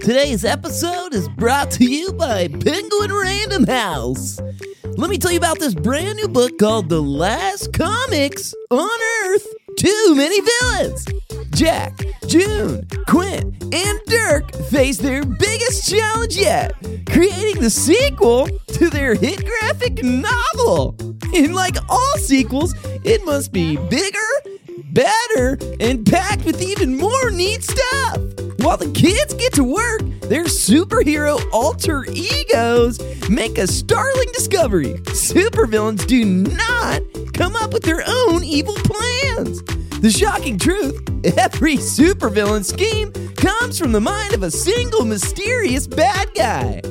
Today's episode is brought to you by Penguin Random House. Let me tell you about this brand new book called The Last Comics on Earth Too Many Villains. Jack, June, Quint, and Dirk face their biggest challenge yet creating the sequel to their hit graphic novel. And like all sequels, it must be bigger, better, and packed with even more neat stuff. While the kids get to work, their superhero alter egos make a startling discovery. Supervillains do not come up with their own evil plans. The shocking truth every supervillain scheme comes from the mind of a single mysterious bad guy.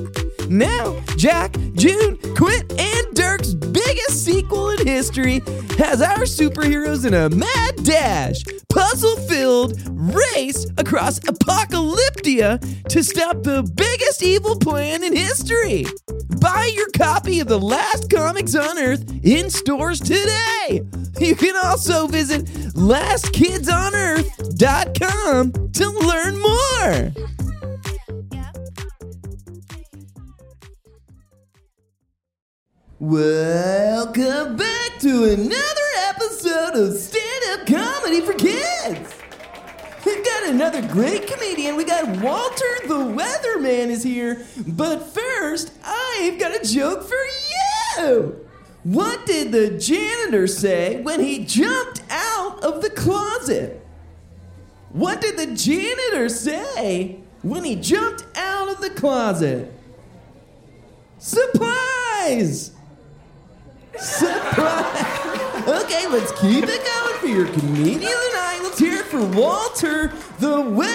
Now, Jack, June, Quint, and Dirk's biggest sequel in history has our superheroes in a mad dash, puzzle filled race across Apocalyptia to stop the biggest evil plan in history. Buy your copy of The Last Comics on Earth in stores today. You can also visit lastkidsonearth.com to learn more. Another episode of Stand Up Comedy for Kids. We've got another great comedian. We got Walter the Weatherman is here. But first, I've got a joke for you. What did the janitor say when he jumped out of the closet? What did the janitor say when he jumped out of the closet? Surprise! Surprise! Okay, let's keep it going for your comedian tonight. Let's hear it for Walter the Weatherman.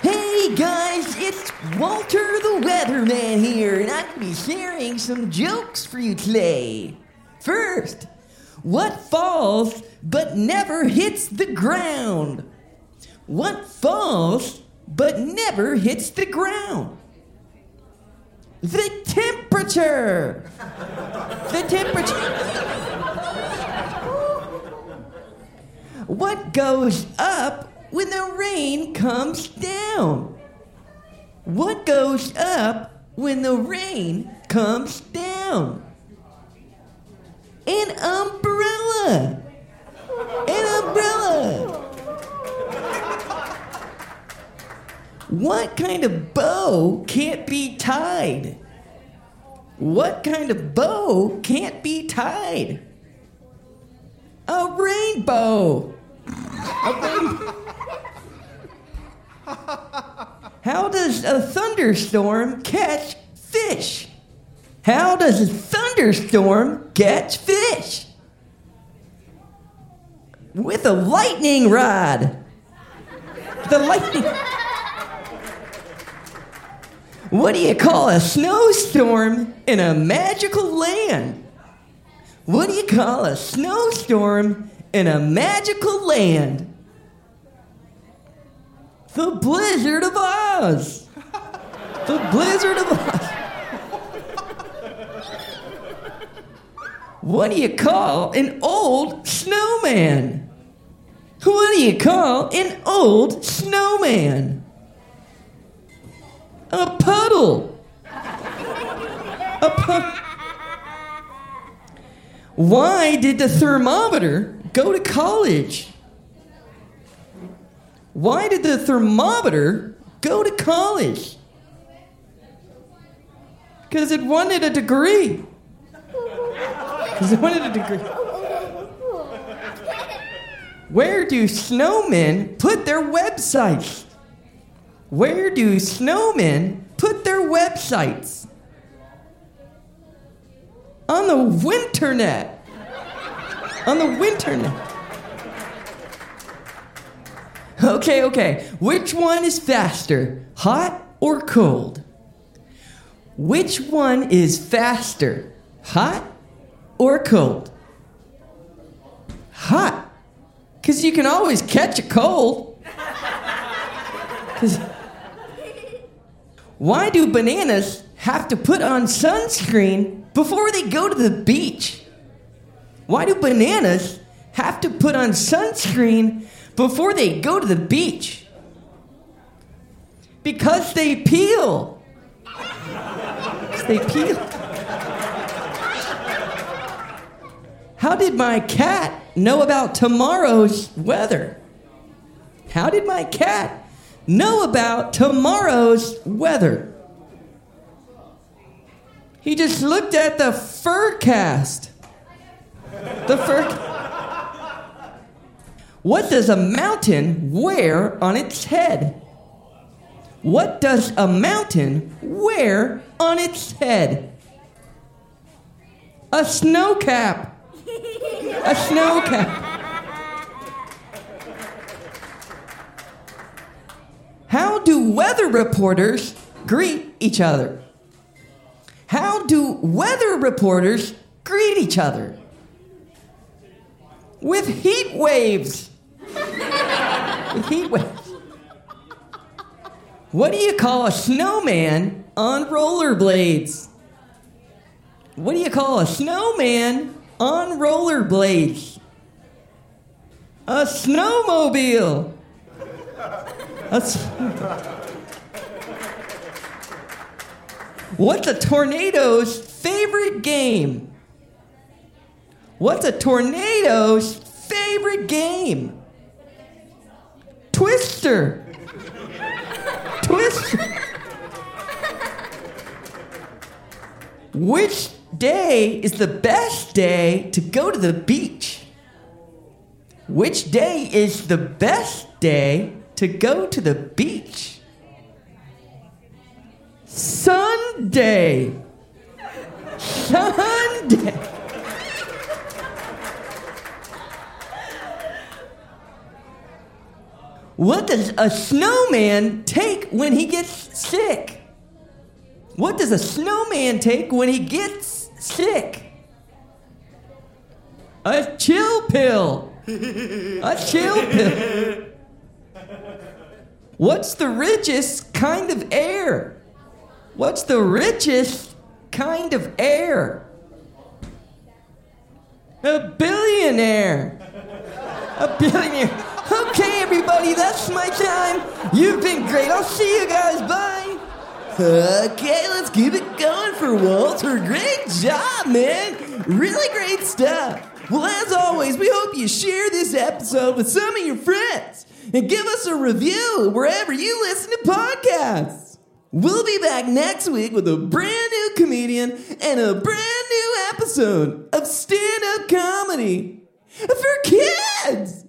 Hey guys, it's Walter the Weatherman here, and I'm gonna be sharing some jokes for you today. First, what falls but never hits the ground? What falls but never hits the ground? The temperature! The temperature. What goes up when the rain comes down? What goes up when the rain comes down? An umbrella! An umbrella! What kind of bow can't be tied? What kind of bow can't be tied? A rainbow. A rainbow. How does a thunderstorm catch fish? How does a thunderstorm catch fish? With a lightning rod. The lightning. What do you call a snowstorm in a magical land? What do you call a snowstorm in a magical land? The Blizzard of Oz. The Blizzard of Oz. What do you call an old snowman? What do you call an old snowman? A puddle. A puddle. Why did the thermometer go to college? Why did the thermometer go to college? Because it wanted a degree. Because it wanted a degree. Where do snowmen put their websites? Where do snowmen put their websites? On the winternet. On the winternet. Okay, okay. Which one is faster, hot or cold? Which one is faster, hot or cold? Hot. Because you can always catch a cold. Why do bananas have to put on sunscreen before they go to the beach? Why do bananas have to put on sunscreen before they go to the beach? Because they peel. they peel. How did my cat know about tomorrow's weather? How did my cat know about tomorrow's weather? He just looked at the fur cast. The fur. What does a mountain wear on its head? What does a mountain wear on its head? A snow cap. A snow cap. How do weather reporters greet each other? How do weather reporters greet each other? With heat waves. With heat waves. What do you call a snowman on rollerblades? What do you call a snowman on rollerblades? A snowmobile. A s- What's a tornado's favorite game? What's a tornado's favorite game? Twister. Twister. Which day is the best day to go to the beach? Which day is the best day to go to the beach? Sunday. Sunday. What does a snowman take when he gets sick? What does a snowman take when he gets sick? A chill pill. A chill pill. What's the richest kind of air? What's the richest kind of air? A billionaire. A billionaire. Okay, everybody, that's my time. You've been great. I'll see you guys. Bye. Okay, let's keep it going for Walter. Great job, man. Really great stuff. Well, as always, we hope you share this episode with some of your friends and give us a review wherever you listen to podcasts. We'll be back next week with a brand new comedian and a brand new episode of stand up comedy for kids.